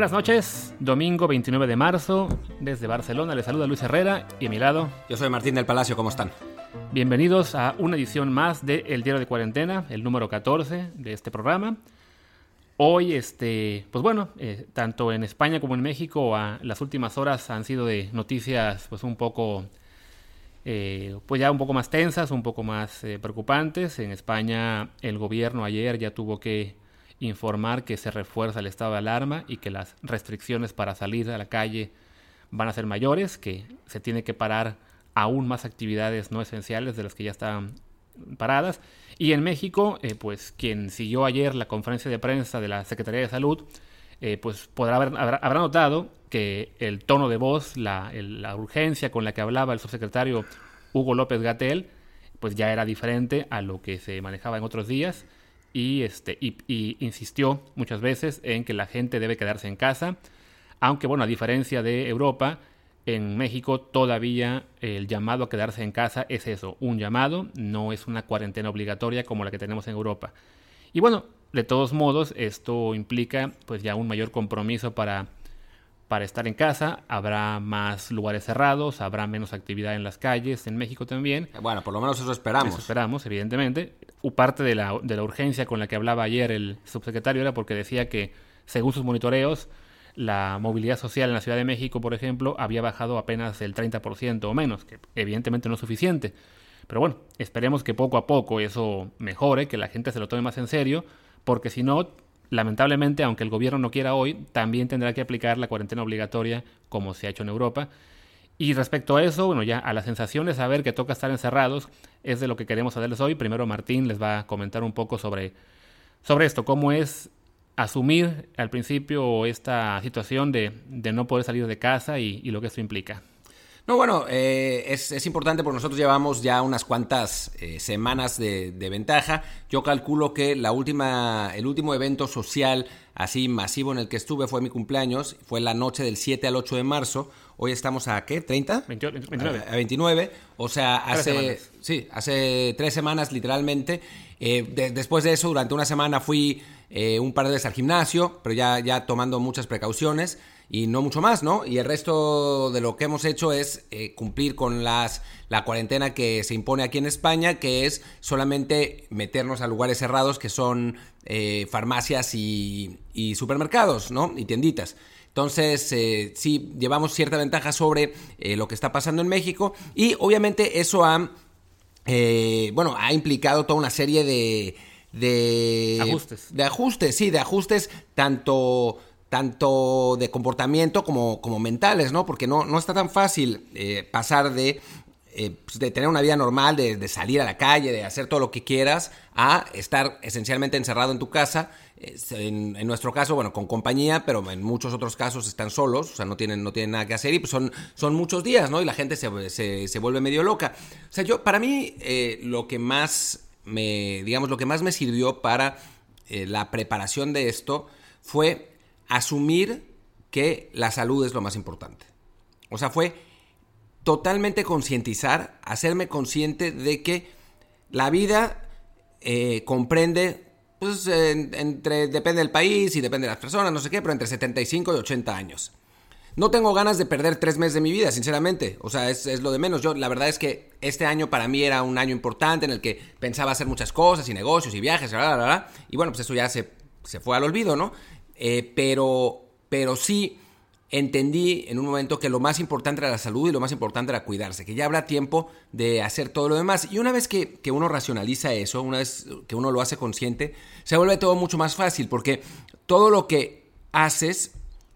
Buenas noches, domingo 29 de marzo, desde Barcelona les saluda Luis Herrera y a mi lado. Yo soy Martín del Palacio, ¿cómo están? Bienvenidos a una edición más de El Diario de Cuarentena, el número 14 de este programa. Hoy, este, pues bueno, eh, tanto en España como en México, a, las últimas horas han sido de noticias, pues un poco, eh, pues ya un poco más tensas, un poco más eh, preocupantes. En España, el gobierno ayer ya tuvo que informar que se refuerza el estado de alarma y que las restricciones para salir a la calle van a ser mayores, que se tiene que parar aún más actividades no esenciales de las que ya están paradas. Y en México, eh, pues quien siguió ayer la conferencia de prensa de la Secretaría de Salud, eh, pues podrá haber, habrá, notado que el tono de voz, la, la urgencia con la que hablaba el subsecretario Hugo López Gatel, pues ya era diferente a lo que se manejaba en otros días y, este, y, insistió muchas veces en que la gente debe quedarse en casa, aunque bueno, a diferencia de Europa, en México todavía el llamado a quedarse en casa es eso, un llamado, no es una cuarentena obligatoria como la que tenemos en Europa. Y bueno, de todos modos, esto implica pues ya un mayor compromiso para para estar en casa, habrá más lugares cerrados, habrá menos actividad en las calles, en México también. Bueno, por lo menos eso esperamos. Eso esperamos, evidentemente. Parte de la, de la urgencia con la que hablaba ayer el subsecretario era porque decía que, según sus monitoreos, la movilidad social en la Ciudad de México, por ejemplo, había bajado apenas el 30% o menos, que evidentemente no es suficiente. Pero bueno, esperemos que poco a poco eso mejore, que la gente se lo tome más en serio, porque si no, lamentablemente, aunque el gobierno no quiera hoy, también tendrá que aplicar la cuarentena obligatoria como se ha hecho en Europa. Y respecto a eso, bueno, ya a la sensación de saber que toca estar encerrados, es de lo que queremos hacerles hoy. Primero Martín les va a comentar un poco sobre, sobre esto, cómo es asumir al principio esta situación de, no poder salir de casa y, lo que eso implica. No, bueno, eh, es, importante porque nosotros llevamos ya unas cuantas eh, semanas de, ventaja. Yo calculo que la última, el último evento social así masivo en el que estuve fue mi cumpleaños, fue la noche del 7 al 8 de marzo. Hoy estamos a qué? ¿30? 29. A, 29. O sea, hace, sí, hace tres semanas literalmente. Eh, después de eso, durante una semana fui un par de veces al gimnasio, pero ya, ya tomando muchas precauciones y no mucho más, ¿no? Y el resto de lo que hemos hecho es eh, cumplir con las, la cuarentena que se impone aquí en España, que es solamente meternos a lugares cerrados que son eh, farmacias y, supermercados, ¿no? Y tienditas. Entonces, eh, sí, llevamos cierta ventaja sobre lo que está pasando en México y obviamente eso ha, bueno, ha implicado toda una serie de... De ajustes. De ajustes, sí, de ajustes tanto tanto de comportamiento como, como mentales, ¿no? Porque no, no está tan fácil eh, pasar de, eh, pues, de tener una vida normal, de, salir a la calle, de hacer todo lo que quieras, a estar esencialmente encerrado en tu casa. En, nuestro caso, bueno, con compañía, pero en muchos otros casos están solos, o sea, no tienen, no tienen nada que hacer y pues son, son muchos días, ¿no? Y la gente se, se, vuelve medio loca. O sea, yo, para mí, eh, lo que más me, digamos, lo que más me sirvió para la preparación de esto fue asumir que la salud es lo más importante. O sea, fue totalmente concientizar, hacerme consciente de que la vida eh, comprende, pues, entre, depende del país y depende de las personas, no sé qué, pero entre 75 y 80 años. No tengo ganas de perder tres meses de mi vida, sinceramente. O sea, es, lo de menos. Yo, la verdad es que este año para mí era un año importante en el que pensaba hacer muchas cosas y negocios y viajes, bla, bla, bla. Y bueno, pues eso ya se, se fue al olvido, ¿no? Eh, pero, pero sí entendí en un momento que lo más importante era la salud y lo más importante era cuidarse, que ya habrá tiempo de hacer todo lo demás. Y una vez que, que, uno racionaliza eso, una vez que uno lo hace consciente, se vuelve todo mucho más fácil, porque todo lo que haces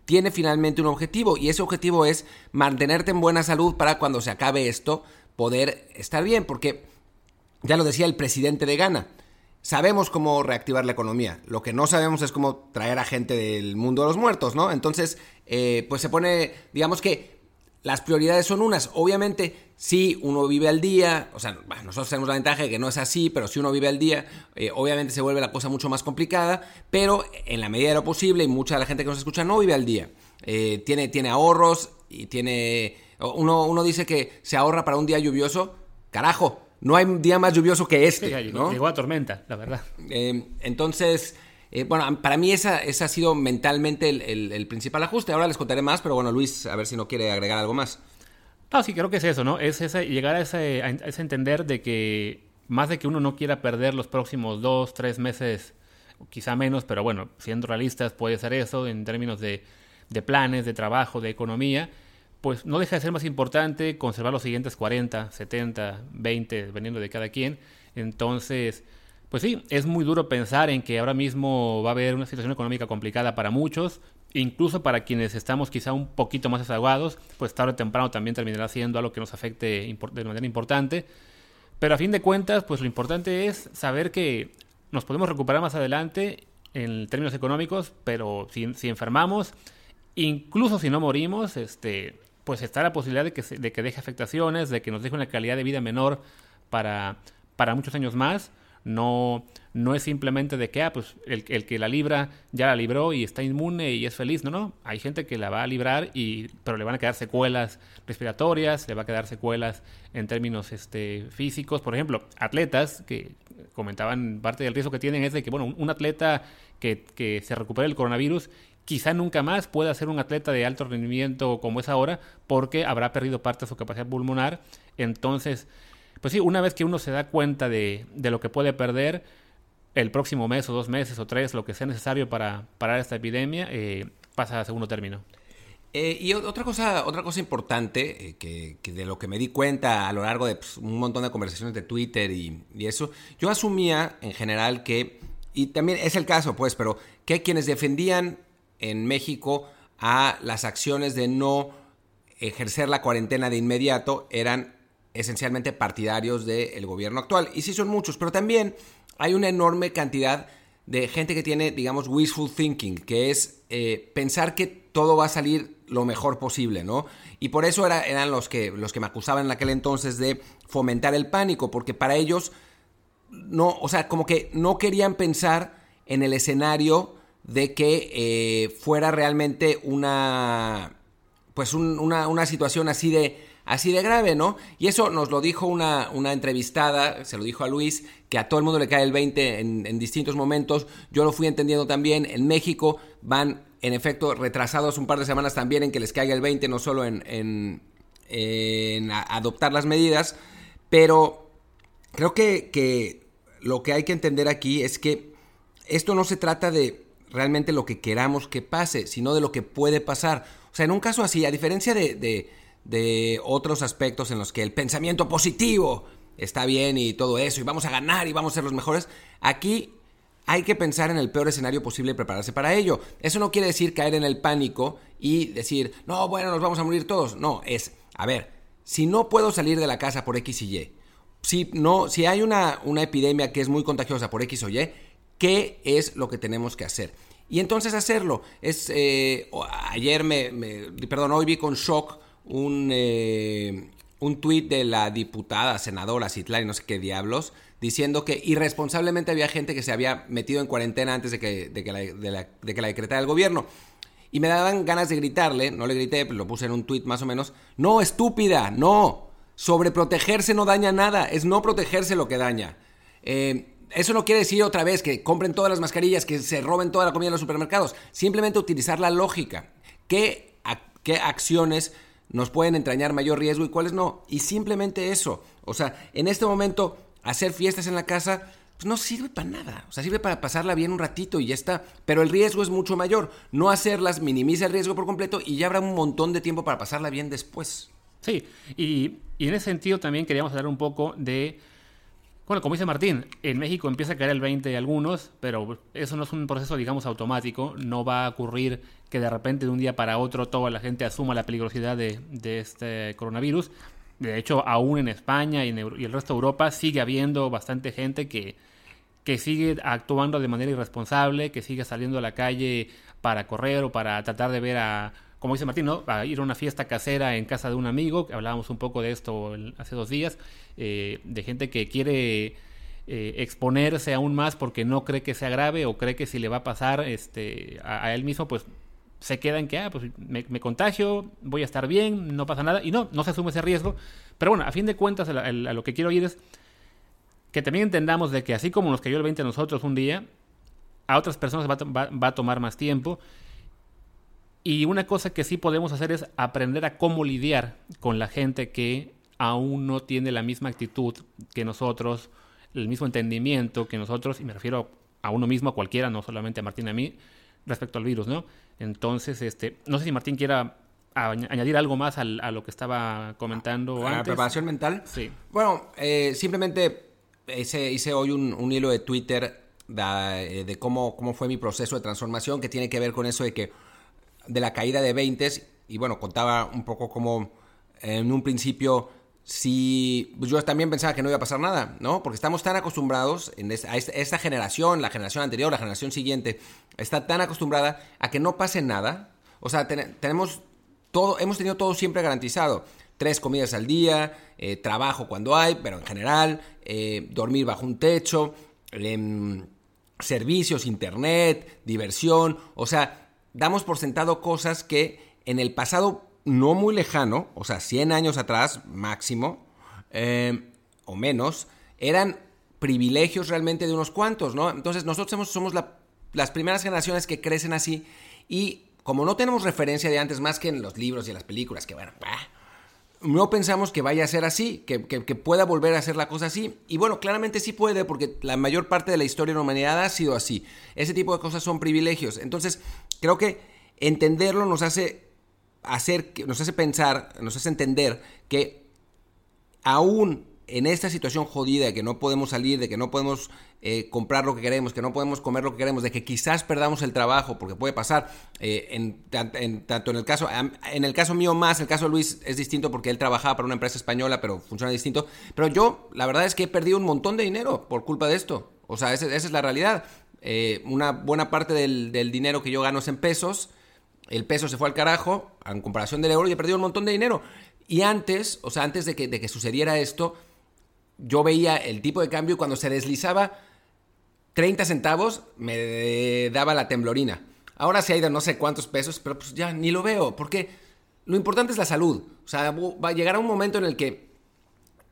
tiene finalmente un objetivo, y ese objetivo es mantenerte en buena salud para cuando se acabe esto, poder estar bien, porque ya lo decía el presidente de Ghana, sabemos cómo reactivar la economía. Lo que no sabemos es cómo traer a gente del mundo de los muertos, ¿no? Entonces, eh, pues se pone, digamos que las prioridades son unas. Obviamente, si uno vive al día, o sea, nosotros tenemos la ventaja de que no es así, pero si uno vive al día, eh, obviamente se vuelve la cosa mucho más complicada, pero en la medida de lo posible, y mucha de la gente que nos escucha no vive al día. Eh, tiene, tiene ahorros y tiene... Uno, uno dice que se ahorra para un día lluvioso. Carajo, no hay día más lluvioso que este. ¿no? Llegó a tormenta, la verdad. Eh, entonces, eh, bueno, para mí esa, esa ha sido mentalmente el, principal ajuste. Ahora les contaré más, pero bueno, Luis, a ver si no quiere agregar algo más. No, sí, creo que es eso, ¿no? Es ese, llegar a ese, a ese entender de que más de que uno no quiera perder los próximos dos, tres meses, quizá menos, pero bueno, siendo realistas puede ser eso en términos de, de planes, de trabajo, de economía pues no deja de ser más importante conservar los siguientes 40, 70, 20, dependiendo de cada quien. Entonces, pues sí, es muy duro pensar en que ahora mismo va a haber una situación económica complicada para muchos, incluso para quienes estamos quizá un poquito más desaguados, pues tarde o temprano también terminará siendo algo que nos afecte de manera importante. Pero a fin de cuentas, pues lo importante es saber que nos podemos recuperar más adelante en términos económicos, pero si, si enfermamos, incluso si no morimos, este, pues está la posibilidad de que, de que deje afectaciones, de que nos deje una calidad de vida menor para, para muchos años más. No, no es simplemente de que, ah, pues el, el, que la libra ya la libró y está inmune y es feliz. No, no. Hay gente que la va a librar, y, pero le van a quedar secuelas respiratorias, le va a quedar secuelas en términos este, físicos. Por ejemplo, atletas que comentaban parte del riesgo que tienen es de que, bueno, un, atleta que, que se recupere del coronavirus quizá nunca más pueda ser un atleta de alto rendimiento como es ahora, porque habrá perdido parte de su capacidad pulmonar. Entonces, pues sí, una vez que uno se da cuenta de, lo que puede perder, el próximo mes o dos meses o tres, lo que sea necesario para parar esta epidemia, eh, pasa a segundo término. Eh, y otra cosa, otra cosa importante eh, que, de lo que me di cuenta a lo largo de pues, un montón de conversaciones de Twitter y, eso, yo asumía en general que, y también es el caso pues, pero que quienes defendían en México a las acciones de no ejercer la cuarentena de inmediato eran esencialmente partidarios del gobierno actual. Y sí son muchos, pero también hay una enorme cantidad de gente que tiene, digamos, wishful thinking, que es eh, pensar que todo va a salir lo mejor posible, ¿no? Y por eso era, eran los que, los que me acusaban en aquel entonces de fomentar el pánico, porque para ellos, no, o sea, como que no querían pensar en el escenario de que eh, fuera realmente una pues una, una, situación así de así de grave, ¿no? Y eso nos lo dijo una, una, entrevistada, se lo dijo a Luis, que a todo el mundo le cae el 20 en, distintos momentos. Yo lo fui entendiendo también. En México van, en efecto, retrasados un par de semanas también en que les caiga el 20, no solo en, en, en adoptar las medidas. Pero creo que, que lo que hay que entender aquí es que esto no se trata de realmente lo que queramos que pase, sino de lo que puede pasar. O sea, en un caso así, a diferencia de, de, otros aspectos en los que el pensamiento positivo está bien y todo eso, y vamos a ganar y vamos a ser los mejores, aquí hay que pensar en el peor escenario posible y prepararse para ello. Eso no quiere decir caer en el pánico y decir, no, bueno, nos vamos a morir todos. No, es, a ver, si no puedo salir de la casa por X y Y, si, no, si hay una, una epidemia que es muy contagiosa por X o Y, ¿qué es lo que tenemos que hacer? Y entonces hacerlo. Es, eh, ayer me, perdón, hoy vi con shock un, eh, un tuit de la diputada, senadora Citlari, no sé qué diablos, diciendo que irresponsablemente había gente que se había metido en cuarentena antes de que, de que, la, de, que la decretara el gobierno. Y me daban ganas de gritarle, no le grité, lo puse en un tuit más o menos, no, estúpida, no, sobreprotegerse no daña nada, es no protegerse lo que daña. Eh, eso no quiere decir otra vez que compren todas las mascarillas, que se roben toda la comida en los supermercados. Simplemente utilizar la lógica. ¿Qué, qué acciones nos pueden entrañar mayor riesgo y cuáles no? Y simplemente eso. O sea, en este momento, hacer fiestas en la casa pues no sirve para nada. O sea, sirve para pasarla bien un ratito y ya está. Pero el riesgo es mucho mayor. No hacerlas minimiza el riesgo por completo y ya habrá un montón de tiempo para pasarla bien después. Sí, y, y en ese sentido también queríamos hablar un poco de bueno, como dice Martín, en México empieza a caer el 20 de algunos, pero eso no es un proceso, digamos, automático. No va a ocurrir que de repente de un día para otro toda la gente asuma la peligrosidad de, este coronavirus. De hecho, aún en España y, en, el resto de Europa sigue habiendo bastante gente que, que sigue actuando de manera irresponsable, que sigue saliendo a la calle para correr o para tratar de ver a, como dice Martín, ¿no? a ir a una fiesta casera en casa de un amigo, hablábamos un poco de esto hace dos días, eh, de gente que quiere eh, exponerse aún más porque no cree que sea grave o cree que si le va a pasar este, a, él mismo, pues se queda en que, ah, pues me, contagio, voy a estar bien, no pasa nada, y no, no se asume ese riesgo. Pero bueno, a fin de cuentas, a, lo que quiero oír es que también entendamos de que así como nos cayó el 20 a nosotros un día, a otras personas va a tomar más tiempo. Y una cosa que sí podemos hacer es aprender a cómo lidiar con la gente que aún no tiene la misma actitud que nosotros, el mismo entendimiento que nosotros, y me refiero a uno mismo, a cualquiera, no solamente a Martín, a mí, respecto al virus, ¿no? Entonces, este, no sé si Martín quiera añadir algo más a lo que estaba comentando ¿A la preparación mental? Sí. Bueno, eh, simplemente hice, hice, hoy un, hilo de Twitter de, de, cómo, cómo fue mi proceso de transformación, que tiene que ver con eso de que, de la caída de 20 y bueno, contaba un poco cómo en un principio si pues yo también pensaba que no iba a pasar nada, ¿no? Porque estamos tan acostumbrados en a esta generación, la generación anterior, la generación siguiente, está tan acostumbrada a que no pase nada. O sea, tenemos todo, hemos tenido todo siempre garantizado. Tres comidas al día, eh, trabajo cuando hay, pero en general, eh, dormir bajo un techo, em, servicios, internet, diversión. O sea, damos por sentado cosas que en el pasado no muy lejano, o sea, 100 años atrás máximo, eh, o menos, eran privilegios realmente de unos cuantos, ¿no? Entonces nosotros somos, las primeras generaciones que crecen así y como no tenemos referencia de antes más que en los libros y en las películas, que bueno, no pensamos que vaya a ser así, que, pueda volver a ser la cosa así. Y bueno, claramente sí puede, porque la mayor parte de la historia de la humanidad ha sido así. Ese tipo de cosas son privilegios. Entonces, creo que entenderlo nos hace hacer, nos hace pensar, nos hace entender que aún en esta situación jodida de que no podemos salir, de que no podemos eh, comprar lo que queremos, que no podemos comer lo que queremos, de que quizás perdamos el trabajo, porque puede pasar, eh, en, tanto en el caso, en el caso mío más, el caso de Luis es distinto porque él trabajaba para una empresa española, pero funciona distinto, pero yo la verdad es que he perdido un montón de dinero por culpa de esto, o sea, esa, es la realidad. Eh, una buena parte del, del dinero que yo gano es en pesos, el peso se fue al carajo en comparación del euro y he perdido un montón de dinero. Y antes, o sea, antes de que, de que sucediera esto, yo veía el tipo de cambio y cuando se deslizaba 30 centavos me daba la temblorina. Ahora se ha ido no sé cuántos pesos, pero pues ya ni lo veo, porque lo importante es la salud. O sea, va a llegar a un momento en el que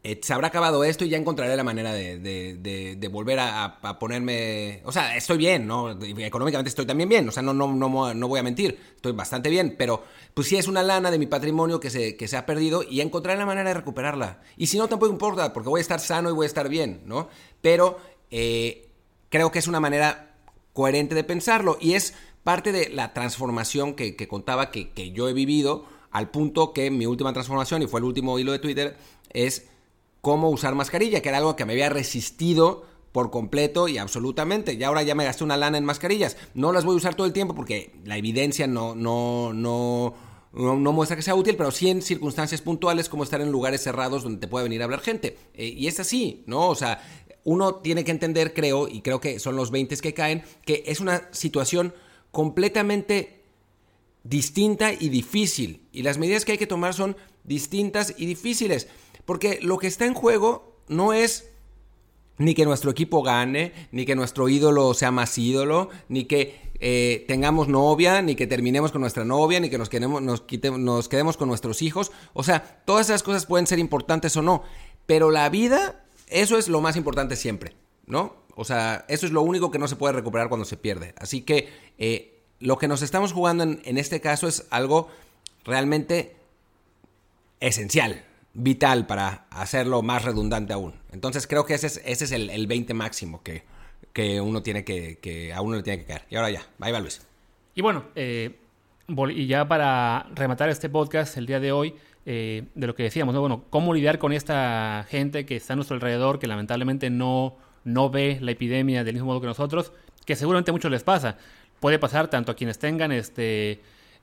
eh, se habrá acabado esto y ya encontraré la manera de, volver a, ponerme... O sea, estoy bien, ¿no? Económicamente estoy también bien, o sea, no, no, no, voy a mentir, estoy bastante bien, pero pues sí es una lana de mi patrimonio que se, que se ha perdido y encontraré la manera de recuperarla. Y si no, tampoco importa, porque voy a estar sano y voy a estar bien, ¿no? Pero eh, creo que es una manera coherente de pensarlo y es parte de la transformación que, contaba que yo he vivido al punto que mi última transformación, y fue el último hilo de Twitter, es cómo usar mascarilla, que era algo que me había resistido por completo y absolutamente. Y ahora ya me gasté una lana en mascarillas. No las voy a usar todo el tiempo porque la evidencia no, no, no, no, muestra que sea útil, pero sí en circunstancias puntuales como estar en lugares cerrados donde te puede venir a hablar gente. Eh, y es así, ¿no? O sea, uno tiene que entender, creo, y creo que son los 20 que caen, que es una situación completamente distinta y difícil. Y las medidas que hay que tomar son distintas y difíciles. Porque lo que está en juego no es ni que nuestro equipo gane, ni que nuestro ídolo sea más ídolo, ni que eh, tengamos novia, ni que terminemos con nuestra novia, ni que nos, quedemos, nos, nos quedemos con nuestros hijos. O sea, todas esas cosas pueden ser importantes o no, pero la vida, eso es lo más importante siempre, ¿no? O sea, eso es lo único que no se puede recuperar cuando se pierde. Así que eh, lo que nos estamos jugando en este caso es algo realmente esencial. Vital para hacerlo más redundante aún. Entonces creo que ese es, ese es el, 20 máximo que, que uno tiene que, que, a uno le tiene que caer. Y ahora ya, ahí va Luis. Y bueno, eh, y ya para rematar este podcast el día de hoy, eh, de lo que decíamos, ¿no? Bueno, cómo lidiar con esta gente que está a nuestro alrededor, que lamentablemente no, no ve la epidemia del mismo modo que nosotros, que seguramente a muchos les pasa. Puede pasar tanto a quienes tengan este,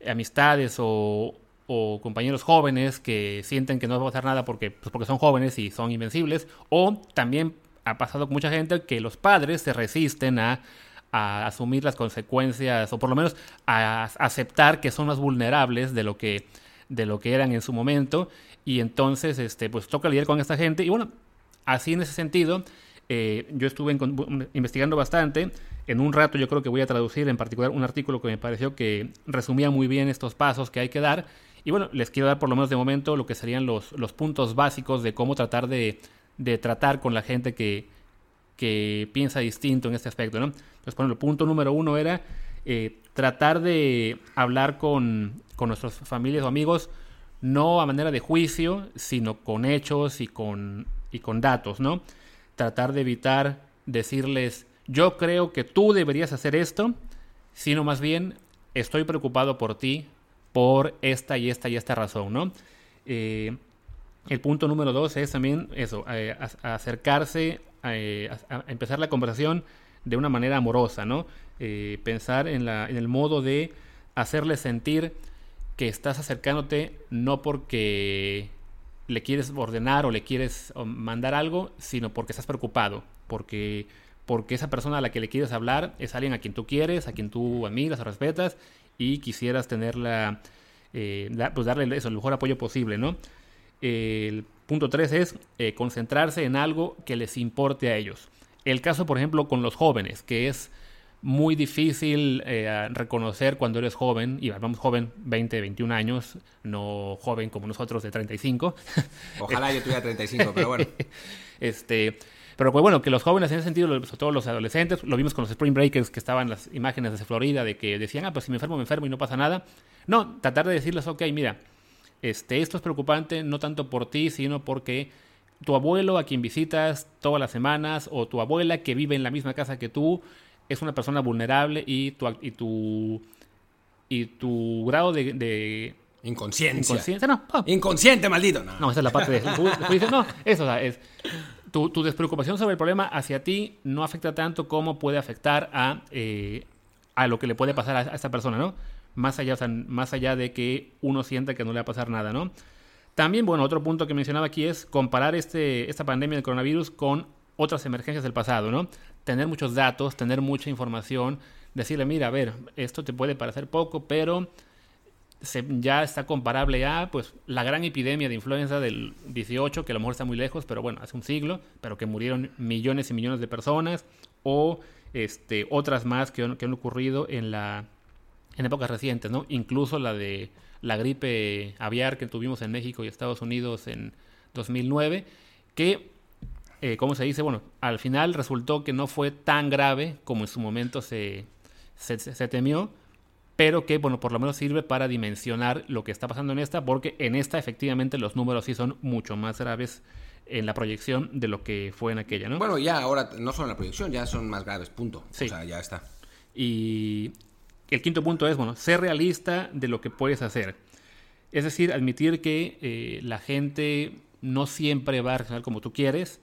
amistades o, o compañeros jóvenes que sienten que no va a pasar nada porque, pues porque son jóvenes y son invencibles, o también ha pasado con mucha gente que los padres se resisten a, asumir las consecuencias, o por lo menos a, aceptar que son más vulnerables de lo que, de lo que eran en su momento, y entonces este, pues toca lidiar con esta gente, y bueno, así en ese sentido, eh, yo estuve investigando bastante. En un rato yo creo que voy a traducir en particular un artículo que me pareció que resumía muy bien estos pasos que hay que dar. Y bueno, les quiero dar por lo menos de momento lo que serían los, los puntos básicos de cómo tratar de, tratar con la gente que, que, piensa distinto en este aspecto. ¿no? Entonces, bueno, el punto número uno era eh, tratar de hablar con, con nuestras familias o amigos no a manera de juicio, sino con hechos y con, y con datos, ¿no? Tratar de evitar decirles, yo creo que tú deberías hacer esto, sino más bien, estoy preocupado por ti, por esta y esta y esta razón, ¿no? Eh, el punto número dos es también eso, eh, acercarse, eh, a, empezar la conversación de una manera amorosa, ¿no? pensar en, el modo de hacerle sentir que estás acercándote no porque le quieres ordenar o le quieres mandar algo, sino porque estás preocupado, porque, porque esa persona a la que le quieres hablar es alguien a quien tú quieres, a quien tú admiras o respetas y quisieras tenerla, eh, pues darle eso, el mejor apoyo posible, ¿no? El punto 3 es eh, concentrarse en algo que les importe a ellos. El caso, por ejemplo, con los jóvenes, que es muy difícil eh, reconocer cuando eres joven, y vamos joven, 20, 21 años, no joven como nosotros de 35. Ojalá yo tuviera 35, pero bueno. este, pero bueno, que los jóvenes en ese sentido, sobre todo los adolescentes, lo vimos con los Spring Breakers que estaban las imágenes desde Florida de que decían, ah, pues si me enfermo, me enfermo y no pasa nada. No, tratar de decirles, ok, mira, este, esto es preocupante no tanto por ti, sino porque tu abuelo a quien visitas todas las semanas o tu abuela que vive en la misma casa que tú es una persona vulnerable y tu, y tu, y tu grado de, Inconsciencia. Inconsciencia, no. Inconsciente, maldito. No. esa es la parte de... no, eso, es tu, despreocupación sobre el problema hacia ti no afecta tanto como puede afectar a, eh, a lo que le puede pasar a, esta persona, ¿no? Más allá, más allá de que uno sienta que no le va a pasar nada, ¿no? También, bueno, otro punto que mencionaba aquí es comparar este, esta pandemia del coronavirus con otras emergencias del pasado, ¿no? Tener muchos datos, tener mucha información, decirle, mira, a ver, esto te puede parecer poco, pero ya está comparable a pues la gran epidemia de influenza del 18, que a lo mejor está muy lejos, pero bueno, hace un siglo, pero que murieron millones y millones de personas, o este, otras más que, han ocurrido en, la, en épocas recientes, ¿no? Incluso la de la gripe aviar que tuvimos en México y Estados Unidos en 2009, que, eh, como se dice? Bueno, al final resultó que no fue tan grave como en su momento se, se temió, pero que, bueno, por lo menos sirve para dimensionar lo que está pasando en esta, porque en esta efectivamente los números sí son mucho más graves en la proyección de lo que fue en aquella, ¿no? Bueno, ya ahora no son en la proyección, ya son más graves, punto. Sí. O sea, ya está. Y el quinto punto es, bueno, ser realista de lo que puedes hacer. Es decir, admitir que eh, la gente no siempre va a reaccionar como tú quieres.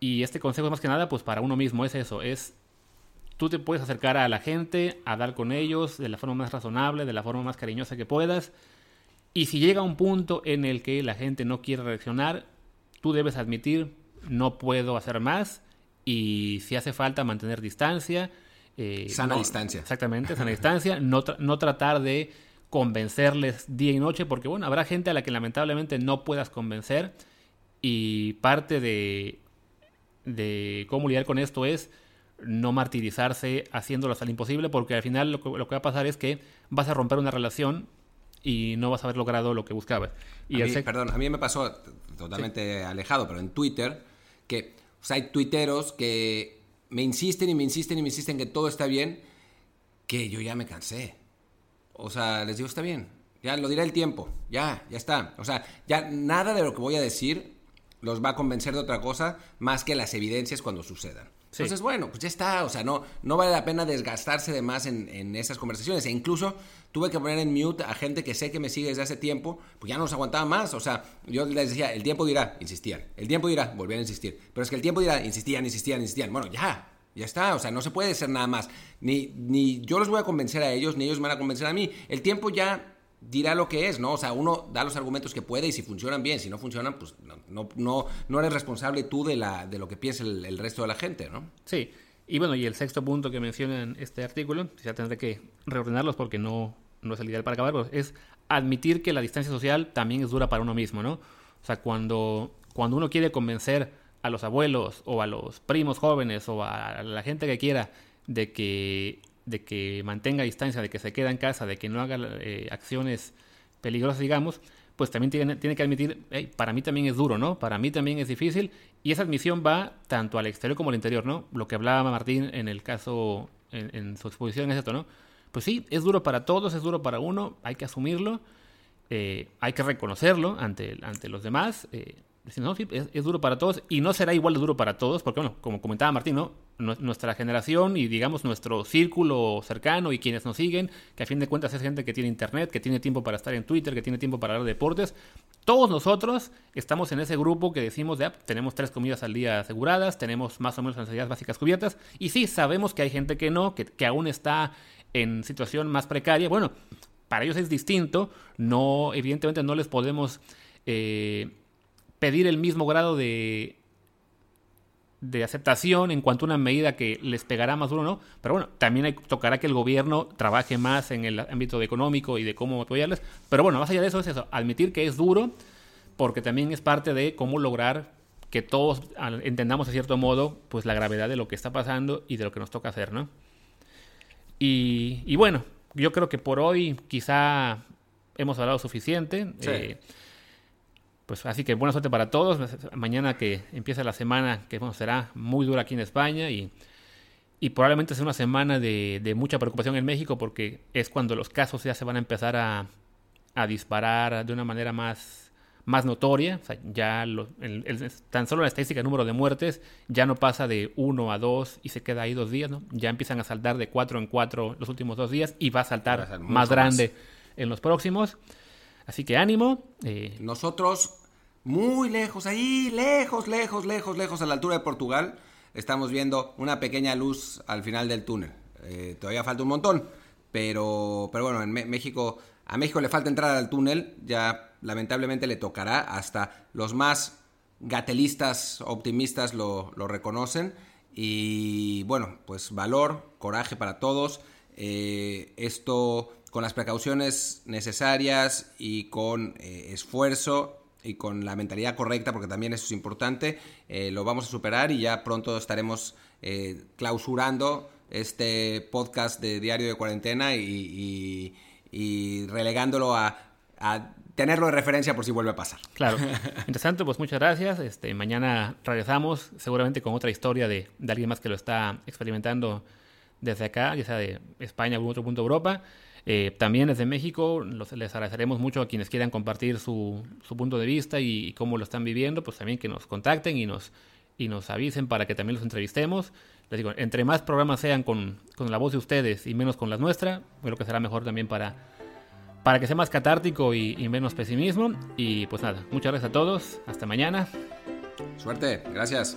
Y este consejo es más que nada, pues para uno mismo es eso, es Tú te puedes acercar a la gente, a dar con ellos de la forma más razonable, de la forma más cariñosa que puedas. Y si llega un punto en el que la gente no quiere reaccionar, tú debes admitir, no puedo hacer más. Y si hace falta mantener distancia. Eh, sana distancia. Exactamente, sana distancia. No, no tratar de convencerles día y noche, porque bueno, habrá gente a la que lamentablemente no puedas convencer. Y parte de, de cómo lidiar con esto es no martirizarse haciéndolo hasta lo imposible, porque al final lo que, va a pasar es que vas a romper una relación y no vas a haber logrado lo que buscabas. Y Perdón, a mí me pasó totalmente alejado, pero en Twitter, que hay tuiteros que me insisten y me insisten y me insisten que todo está bien, que yo ya me cansé. O sea, les digo, está bien. ya lo dirá el tiempo, ya, ya está. O sea, ya nada de lo que voy a decir los va a convencer de otra cosa más que las evidencias cuando sucedan. Entonces, bueno, pues ya está, o sea, no, no vale la pena desgastarse de más en, en, esas conversaciones. E incluso tuve que poner en mute a gente que sé que me sigue desde hace tiempo, pues ya no nos aguantaba más. O sea, yo les decía, el tiempo dirá, insistían. El tiempo dirá, volvían a insistir. Pero es que el tiempo dirá, insistían, insistían, insistían. Bueno, ya, ya está, o sea, no se puede ser nada más. Ni, ni yo los voy a convencer a ellos, ni ellos me van a convencer a mí. El tiempo ya dirá lo que es, ¿no? O sea, uno da los argumentos que puede y si funcionan bien, si no funcionan, pues no, no, no, eres responsable tú de, la, de lo que piensa el, resto de la gente, ¿no? Sí, y bueno, y el sexto punto que menciona en este artículo, ya tendré que reordenarlos porque no, no es el ideal para acabar, pues, es admitir que la distancia social también es dura para uno mismo, ¿no? O sea, cuando, cuando uno quiere convencer a los abuelos o a los primos jóvenes o a la gente que quiera de que de que mantenga distancia, de que se quede en casa, de que no haga eh, acciones peligrosas, digamos, pues también tiene, tiene que admitir, para mí también es duro, ¿no? Para mí también es difícil. Y esa admisión va tanto al exterior como al interior, ¿no? Lo que hablaba Martín en el caso, en, su exposición es esto, ¿no? Pues sí, es duro para todos, es duro para uno, hay que asumirlo, eh, hay que reconocerlo ante, ante los demás. Eh, no, sí, es, duro para todos y no será igual de duro para todos, porque bueno, como comentaba Martín, ¿no? Nuestra generación y digamos nuestro círculo cercano y quienes nos siguen, que a fin de cuentas es gente que tiene internet, que tiene tiempo para estar en Twitter, que tiene tiempo para hablar de deportes, todos nosotros estamos en ese grupo que decimos de, tenemos tres comidas al día aseguradas, tenemos más o menos necesidades básicas cubiertas, y sí, sabemos que hay gente que no, que, que aún está en situación más precaria, bueno, para ellos es distinto, no, evidentemente no les podemos... Eh, pedir el mismo grado de, de aceptación en cuanto a una medida que les pegará más duro, ¿no? Pero bueno, también tocará que el gobierno trabaje más en el ámbito económico y de cómo apoyarles. Pero bueno, más allá de eso es eso, admitir que es duro, porque también es parte de cómo lograr que todos entendamos de cierto modo pues la gravedad de lo que está pasando y de lo que nos toca hacer, ¿no? Y, bueno, yo creo que por hoy quizá hemos hablado suficiente. Eh, pues así que buena suerte para todos. Mañana que empieza la semana, que bueno, será muy dura aquí en España y, y probablemente sea una semana de, de, mucha preocupación en México porque es cuando los casos ya se van a empezar a, a disparar de una manera más, más notoria. O sea, ya tan solo la estadística de número de muertes ya no pasa de uno a dos y se queda ahí dos días, ¿no? Ya empiezan a saltar de cuatro en cuatro los últimos dos días y va a saltar más grande en los próximos. Así que ánimo. Eh. Nosotros, muy lejos, ahí, lejos, lejos, lejos, lejos, a la altura de Portugal, estamos viendo una pequeña luz al final del túnel. Eh, todavía falta un montón, pero, pero bueno, en México, a México le falta entrar al túnel, ya lamentablemente le tocará, hasta los más gatelistas, optimistas lo, lo reconocen. Y bueno, pues valor, coraje para todos. Eh, esto con las precauciones necesarias y con eh, esfuerzo y con la mentalidad correcta, porque también eso es importante, eh, lo vamos a superar y ya pronto estaremos eh, clausurando este podcast de Diario de Cuarentena y, relegándolo a, tenerlo de referencia por si vuelve a pasar. Claro. Interesante, pues muchas gracias. Este, mañana regresamos, seguramente con otra historia de, de alguien más que lo está experimentando desde acá, ya sea de España algún otro punto de Europa. Eh, también desde México les agradeceremos mucho a quienes quieran compartir su, punto de vista y, cómo lo están viviendo, pues también que nos contacten y nos, y nos avisen para que también los entrevistemos. Les digo, entre más programas sean con, la voz de ustedes y menos con la nuestra, creo que será mejor también para, para que sea más catártico y, y menos pesimismo. Y pues nada, muchas gracias a todos, hasta mañana. Suerte, gracias.